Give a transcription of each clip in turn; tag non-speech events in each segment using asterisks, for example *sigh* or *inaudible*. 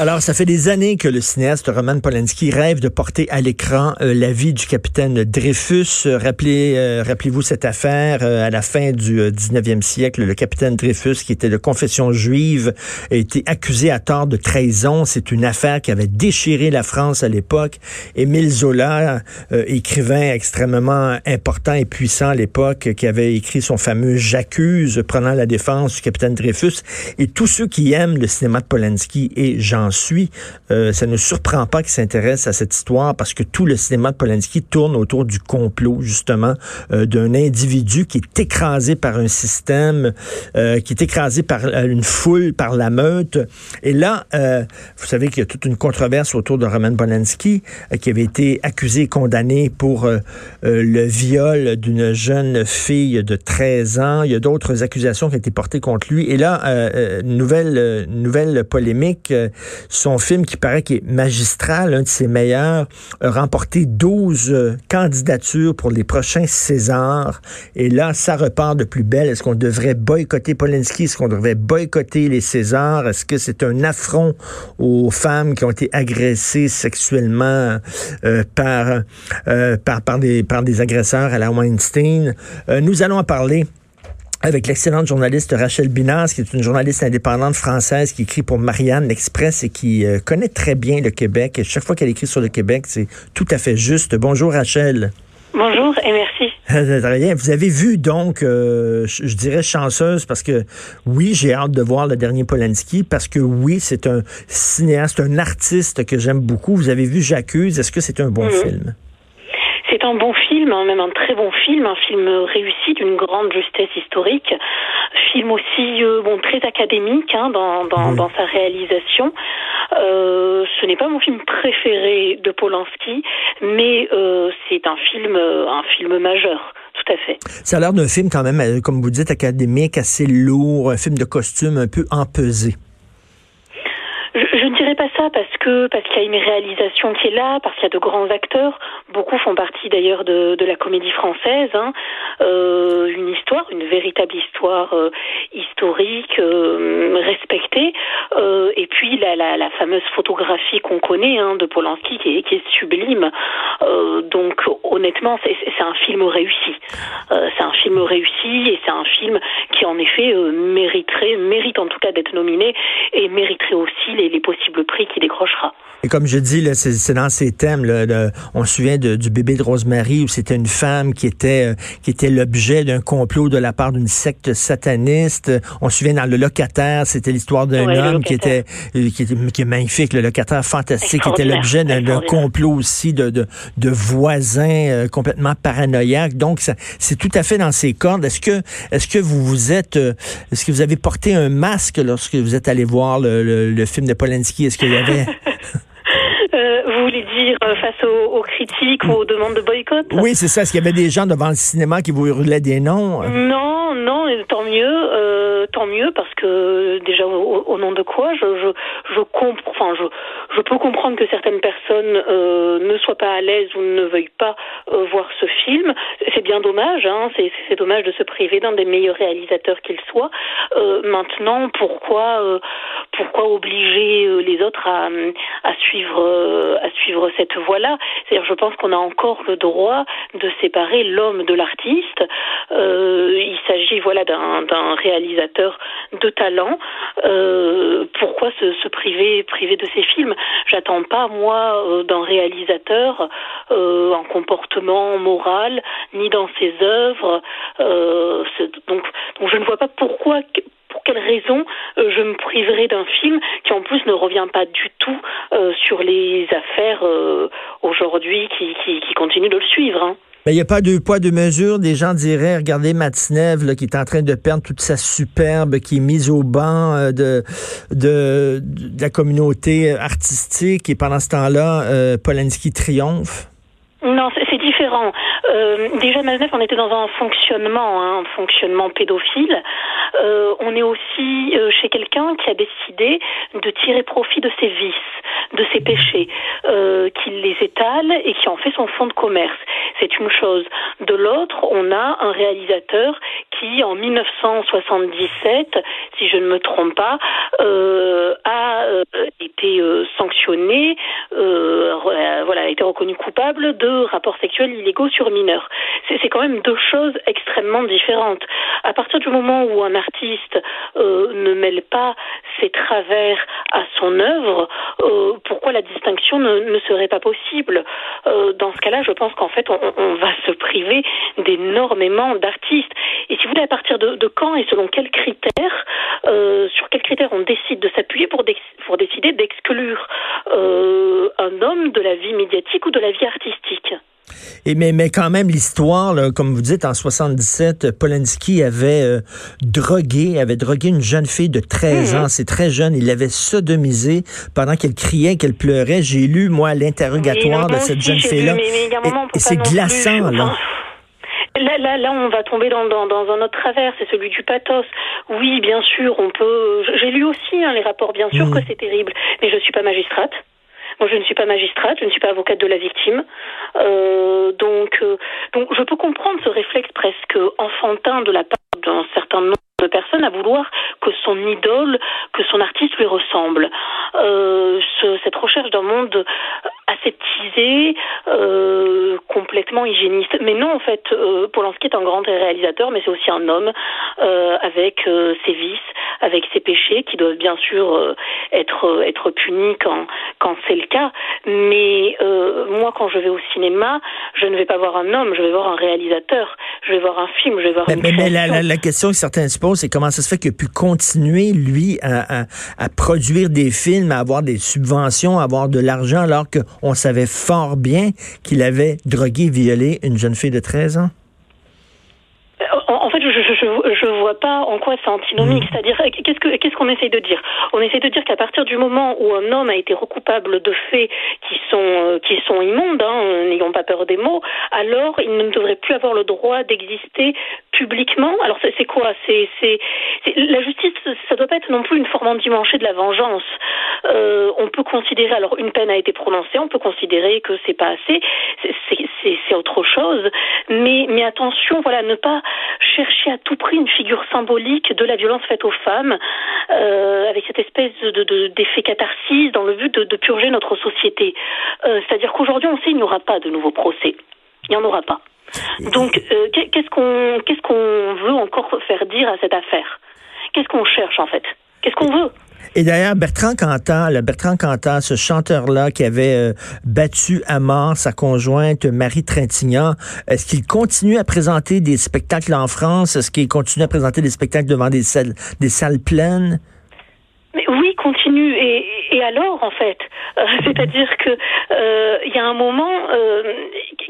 Alors, ça fait des années que le cinéaste Roman Polanski rêve de porter à l'écran euh, la vie du capitaine Dreyfus. Rappelez, euh, rappelez-vous cette affaire euh, à la fin du 19e siècle. Le capitaine Dreyfus, qui était de confession juive, a été accusé à tort de trahison. C'est une affaire qui avait déchiré la France à l'époque. Émile Zola, écrivain extrêmement important et puissant à l'époque, qui avait écrit son fameux J'accuse, prenant la défense du capitaine Dreyfus. Et tous ceux qui aiment le cinéma de Polanski et Jean suit, euh, ça ne surprend pas qu'il s'intéresse à cette histoire parce que tout le cinéma de Polanski tourne autour du complot, justement, euh, d'un individu qui est écrasé par un système, euh, qui est écrasé par une foule, par la meute. Et là, vous savez qu'il y a toute une controverse autour de Roman Polanski, qui avait été accusé et condamné pour le viol d'une jeune fille de 13 ans. Il y a d'autres accusations qui ont été portées contre lui. Et là, nouvelle, nouvelle polémique, son film qui paraît est magistral, un de ses meilleurs, a remporté 12 euh, candidatures pour les prochains Césars. Et là, ça repart de plus belle. Est-ce qu'on devrait boycotter Polanski? Est-ce qu'on devrait boycotter les Césars? Est-ce que c'est un affront aux femmes qui ont été agressées sexuellement euh, par, euh, par des agresseurs à la Weinstein? nous allons en parler avec l'excellente journaliste Rachel Binas, qui est une journaliste indépendante française qui écrit pour Marianne l'Express et qui euh, connaît très bien le Québec. Et chaque fois qu'elle écrit sur le Québec, c'est tout à fait juste. Bonjour Rachel. Bonjour et merci. Rien. Vous avez vu donc, euh, je dirais chanceuse parce que oui, j'ai hâte de voir le dernier Polanski parce que oui, c'est un cinéaste, un artiste que j'aime beaucoup. Vous avez vu J'accuse. Est-ce que c'est un bon mhm. film? C'est un bon film, hein, même un très bon film, un film réussi d'une grande justesse historique, film aussi euh, bon très académique hein, dans, dans, dans, sa réalisation. Euh, ce n'est pas mon film préféré de Polanski, mais euh, c'est un film, un film majeur. Tout à fait. Ça a l'air d'un film quand même, comme vous dites, académique, assez lourd, un film de costume un peu empesé. Je, ne dirais pas ça parce que parce qu'il y a une réalisation qui est là, parce qu'il y a de grands acteurs. Beaucoup font partie d'ailleurs de, de la comédie française. Hein. Euh, une histoire, une véritable histoire euh, historique, euh, respectée. Euh, et puis la, la, la fameuse photographie qu'on connaît hein, de Polanski qui est, qui est sublime. Euh, donc honnêtement, c'est un film réussi. c'est un film réussi et c'est un film qui en effet mériterait, mérite en tout cas d'être nominé et mériterait aussi les, possibles prix qu'il décrochera. Et comme je dis, c'est dans ces thèmes. Là, on se souvient de, du bébé de Rosemary où c'était une femme qui était euh, qui était l'objet d'un complot de la part d'une secte sataniste. On se souvient dans le locataire, c'était l'histoire d'un homme qui était, euh, qui était qui est magnifique, le locataire fantastique, qui était l'objet d'un complot aussi de de, de voisins euh, complètement paranoïaques. Donc c'est tout à fait dans ces cordes. Est-ce que est-ce que vous vous êtes est-ce que vous avez porté un masque lorsque vous êtes allé voir le, le, film de Polanski? Est-ce qu'il y avait... *laughs* Euh, dire euh, face aux, critiques ou aux demandes de boycott Oui, c'est ça. Est-ce qu'il y avait des gens devant le cinéma qui vous hurlaient des noms Non, non, tant mieux, euh, tant mieux, parce que déjà au, nom de quoi? Je, je, je comprends, enfin je, je peux comprendre que certaines personnes euh, ne soient pas à l'aise ou ne veuillent pas euh, voir ce film. C'est bien dommage, hein, c'est dommage de se priver d'un des meilleurs réalisateurs qu'il soit. Euh, maintenant, pourquoi, euh, pourquoi obliger euh, les autres à, à suivre, à suivre cette voie-là C'est-à-dire, je pense qu'on a encore le droit de séparer l'homme de l'artiste. il s'agit, voilà, d'un réalisateur de talent. pourquoi se, priver, de ses films? J'attends pas moi euh, d'un réalisateur euh, un comportement moral, ni dans ses œuvres. Euh, donc je ne vois pas pourquoi pour quelle raison euh, je me priverais d'un film qui en plus ne revient pas du tout euh, sur les affaires euh, aujourd'hui qui, qui, qui continuent de le suivre. Hein. Il n'y a pas de poids, de mesure. Des gens diraient, regardez Matsnev, là, qui est en train de perdre toute sa superbe, qui est mise au banc euh, de, de, de, la communauté artistique, et pendant ce temps-là, euh, Polanski triomphe. Non, c'est différent. Euh, déjà, Matzneff, on était dans un fonctionnement, hein, un fonctionnement pédophile. Euh, on est aussi euh, chez quelqu'un qui a décidé de tirer profit de ses vices, de ses péchés, euh, qui les étale et qui en fait son fonds de commerce. C'est une chose. De l'autre, on a un réalisateur qui, en 1977, si je ne me trompe pas, euh, a euh, été sanctionné, voilà, a été reconnu coupable de rapports sexuels illégaux sur mineurs. C'est quand même deux choses extrêmement différentes. À partir du moment où un artiste ne mêle pas ses travers à son œuvre, pourquoi la distinction ne, serait pas possible? Dans ce cas-là, je pense qu'en fait, on, va se priver d'énormément d'artistes. Et si vous voulez, à partir de, quand et selon quels critères, euh, sur quels critères on décide de s'appuyer pour, pour décider d'exclure euh, un homme de la vie médiatique ou de la vie artistique et mais, mais quand même, l'histoire, comme vous dites, en 77, Polanski avait euh, drogué, avait drogué une jeune fille de 13 ans. C'est très jeune. Il l'avait sodomisée pendant qu'elle criait, qu'elle pleurait. J'ai lu, moi, l'interrogatoire de cette jeune fille-là. Et, c'est glaçant, là. Là, là, là, on va tomber dans, dans, dans un autre travers, c'est celui du pathos. Oui, bien sûr, on peut. J'ai lu aussi hein, les rapports, bien sûr mm. que c'est terrible, mais je suis pas magistrate. Moi, je ne suis pas magistrate, je ne suis pas avocate de la victime. Euh, donc, euh, donc, je peux comprendre ce réflexe presque enfantin de la part d'un certain nombre de personnes à vouloir que son idole, que son artiste lui ressemble. Euh, ce, cette recherche d'un monde aseptisé, euh, complètement hygiéniste. Mais non, en fait, euh, Polanski est un grand réalisateur, mais c'est aussi un homme euh, avec euh, ses vices, avec ses péchés, qui doivent bien sûr euh, être être punis quand quand c'est le cas. Mais moi, quand je vais au cinéma, je ne vais pas voir un homme, je vais voir un réalisateur, je vais voir un film, je vais voir mais, une mais, mais la, la, la, question que certains se posent, c'est comment ça se fait qu'il a pu continuer, lui, à, à, à produire des films, à avoir des subventions, à avoir de l'argent, alors qu'on savait fort bien qu'il avait drogué, violé une jeune fille de 13 ans? en fait, je, je, je, vois pas en quoi c'est antinomique. Mm. C'est-à-dire, qu'est-ce que qu'est-ce qu'on essaye de dire? On essaie de dire qu'à partir du moment où un homme a été recoupable de faits qui sont euh, qui sont immondes, hein, n'ayons pas peur des mots, alors il ne devrait plus avoir le droit d'exister publiquement. Alors c'est quoi? C'est la justice, ça doit pas être non plus une forme endimanchée de la vengeance. Euh, on peut considérer, alors une peine a été prononcée, on peut considérer que c'est pas assez, c'est autre chose. Mais mais attention, voilà, ne pas chercher à tout prix une figure symbolique de la violence faite aux femmes, euh, avec cette espèce de, d'effet catharsis dans le but de, purger notre société. Euh, c'est-à-dire qu'aujourd'hui, on sait qu'il n'y aura pas de nouveaux procès. Il n'y en aura pas. Donc, euh, qu'est-ce qu'on qu'est-ce qu'on veut encore faire dire à cette affaire? Qu'est-ce qu'on cherche en fait? Qu'est-ce qu'on veut? Et d'ailleurs, Bertrand Cantat, le Bertrand Cantat, ce chanteur-là qui avait euh, battu à mort sa conjointe Marie Trintignant, est-ce qu'il continue à présenter des spectacles en France? Est-ce qu'il continue à présenter des spectacles devant des salles, des salles pleines? Mais oui, continue. Et, et alors, en fait, euh, *laughs* c'est-à-dire que euh, il y a un moment,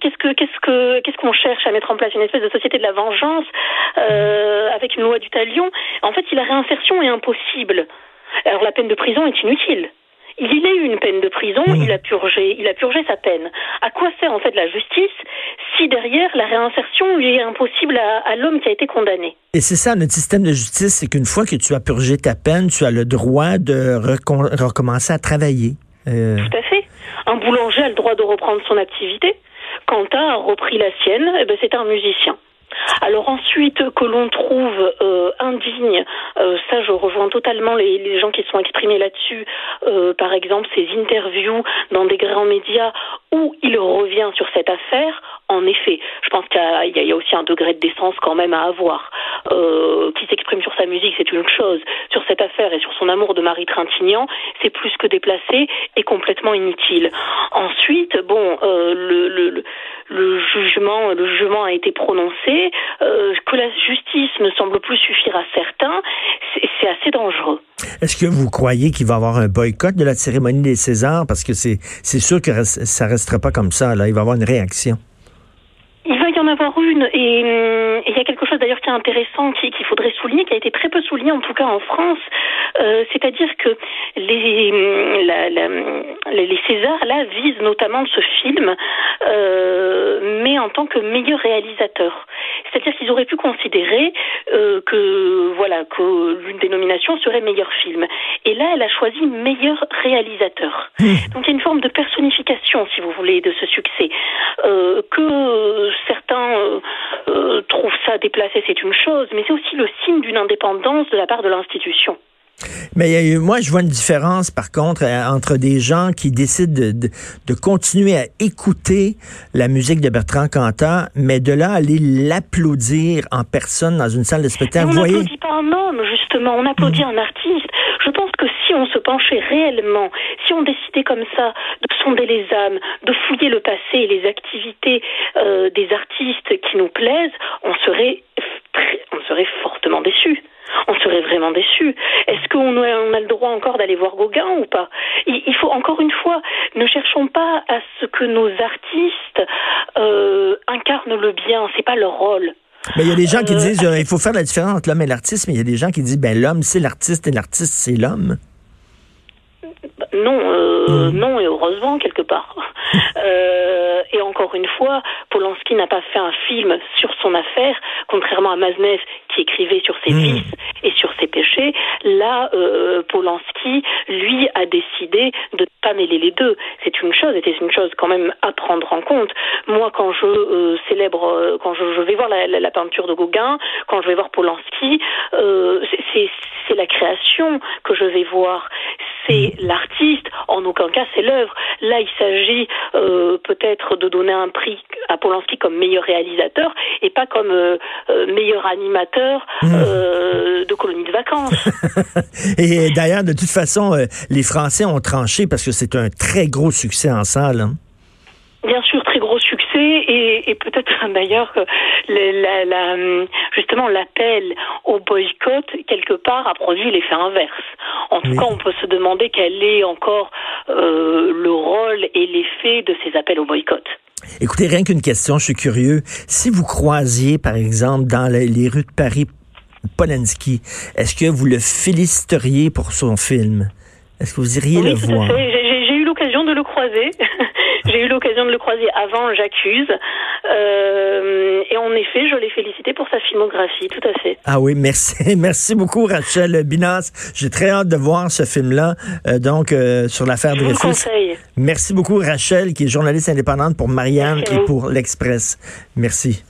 qu'est-ce que qu'est-ce que qu'est-ce qu'on cherche à mettre en place? Une espèce de société de la vengeance avec une loi du talion. En fait, si la réinsertion est impossible, alors la peine de prison est inutile. Il a eu une peine de prison, mmh. il a purgé, il a purgé sa peine. À quoi sert en fait la justice si derrière la réinsertion est impossible à, l'homme qui a été condamné? Et c'est ça notre système de justice, c'est qu'une fois que tu as purgé ta peine, tu as le droit de recommencer à travailler. Euh... Tout à fait. Un boulanger a le droit de reprendre son activité. Quentin a repris la sienne, eh ben, c'est un musicien. Alors ensuite que l'on trouve euh, indigne, euh, ça je rejoins totalement les, gens qui sont exprimés là-dessus, euh, par exemple ces interviews dans des grands médias où il revient sur cette affaire, en effet, je pense qu'il y, a aussi un degré de décence quand même à avoir. Euh, qui s'exprime sur sa musique, c'est une chose. Sur cette affaire et sur son amour de Marie Trintignant, c'est plus que déplacé et complètement inutile. Ensuite, bon, euh, le, jugement, le jugement a été prononcé. Euh, que la justice ne semble plus suffire à certains, c'est assez dangereux. Est-ce que vous croyez qu'il va y avoir un boycott de la cérémonie des Césars? Parce que c'est sûr que ça restera pas comme ça. Là. Il va y avoir une réaction. Il va y en avoir une et hum, il y a quelque chose d'ailleurs qui est intéressant qu'il faudrait souligner, qui a été très peu souligné en tout cas en France, euh, c'est-à-dire que les, hum, la, la, les Césars là visent notamment ce film, euh, mais en tant que meilleur réalisateur. C'est-à-dire qu'ils auraient pu considérer euh, que voilà que l'une des nominations serait meilleur film. Et là, elle a choisi meilleur réalisateur. Mmh. Donc il y a une forme de personnification, si vous voulez, de ce succès. Que certains trouvent ça déplacé, c'est une chose, mais c'est aussi le signe d'une indépendance de la part de l'institution. Mais moi, je vois une différence, par contre, euh, entre des gens qui décident de, de, continuer à écouter la musique de Bertrand Cantat, mais de là aller l'applaudir en personne dans une salle de spectacle. on n'applaudit pas un homme, justement, on applaudit mm. un artiste. Je pense si on se penchait réellement, si on décidait comme ça de sonder les âmes, de fouiller le passé et les activités euh, des artistes qui nous plaisent, on serait, on serait fortement déçus on serait vraiment déçu. Est-ce qu'on a, le droit encore d'aller voir Gauguin ou pas? Il, faut encore une fois, ne cherchons pas à ce que nos artistes euh, incarnent le bien. C'est pas leur rôle. Mais il y a des gens qui euh, disent euh, il faut faire la différence entre l'homme et l'artiste, mais il y a des gens qui disent ben l'homme c'est l'artiste et l'artiste c'est l'homme. Non, hmm. non et heureusement quelque part. *laughs* et encore une fois, Polanski n'a pas fait un film sur son affaire, contrairement à Maznev qui écrivait sur ses hmm. vices et sur ses péchés. Là, euh, Polanski, lui, a décidé de ne pas mêler les deux. C'est une chose, et c'est une chose quand même à prendre en compte. Moi, quand je euh, célèbre, euh, quand je, vais voir la, peinture de Gauguin, quand je vais voir Polanski, c'est la création que je vais voir c'est l'artiste, en aucun cas c'est l'œuvre. Là, il s'agit peut-être de donner un prix à Polanski comme meilleur réalisateur et pas comme meilleur animateur hmm. de colonie de vacances. *laughs* et d'ailleurs, de toute façon, euh, les Français ont tranché parce que c'est un très gros succès en salle. Hein. Bien sûr, très gros succès et, peut-être *laughs* d'ailleurs que la, justement l'appel au boycott quelque part a produit l'effet inverse. En tout cas, on peut se demander quel est encore euh, le rôle et l'effet de ces appels au boycott. Écoutez, rien qu'une question, je suis curieux. Si vous croisiez, par exemple, dans les rues de Paris Polanski. Est-ce que vous le féliciteriez pour son film? Est-ce que vous iriez le voir? Croiser. *laughs* J'ai eu l'occasion de le croiser avant J'accuse. Euh, et en effet, je l'ai félicité pour sa filmographie, tout à fait. Ah oui, merci. *laughs* Merci beaucoup, Rachel Binas. J'ai très hâte de voir ce film-là, euh, donc, euh, sur l'affaire Dreyfus. Merci beaucoup, Rachel, qui est journaliste indépendante pour Marianne et pour l'Express. Merci.